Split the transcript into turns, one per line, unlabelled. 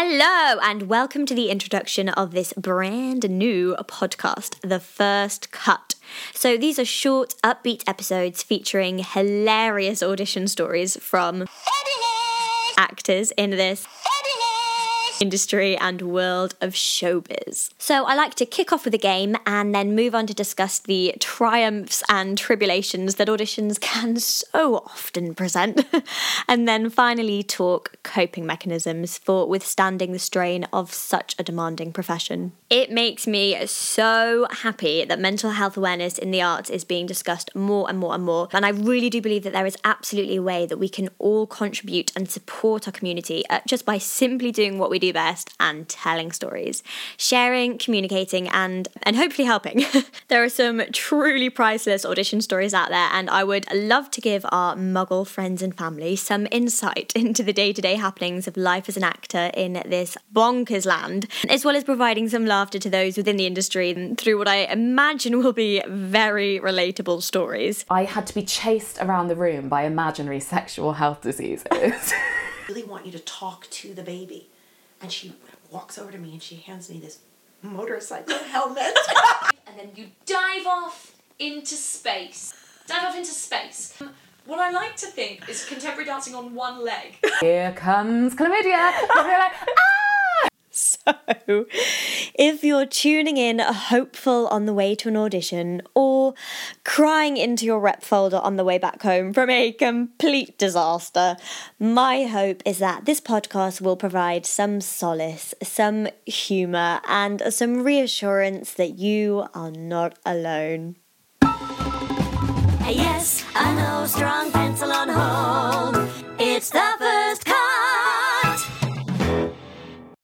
Hello, and welcome to the introduction of this brand new podcast, The First Cut. So, these are short, upbeat episodes featuring hilarious audition stories from actors in this industry and world of showbiz. So, I like to kick off with a game and then move on to discuss the triumphs and tribulations that auditions can so often present, and then finally talk coping mechanisms for withstanding the strain of such a demanding profession. It makes me so happy that mental health awareness in the arts is being discussed more and more and more, and I really do believe that there is absolutely a way that we can all contribute and support our community uh, just by simply doing what we do best and telling stories, sharing, communicating, and and hopefully helping. there are some truly priceless audition stories out there, and I would love to give our Muggle friends and family some insight into the day-to-day happenings of life as an actor in this bonkers land, as well as providing some laughter to those within the industry through what I imagine will be very relatable stories.
I had to be chased around the room by imaginary sexual health diseases.
really want you to talk to the baby. And she walks over to me and she hands me this motorcycle helmet.
and then you dive off into space. Dive off into space. What I like to think is contemporary dancing on one leg.
Here comes chlamydia. And you're ah!
So, if you're tuning in hopeful on the way to an audition or crying into your rep folder on the way back home from a complete disaster, my hope is that this podcast will provide some solace, some humour, and some reassurance that you are not alone.
Yes, I know, strong pencil on hold.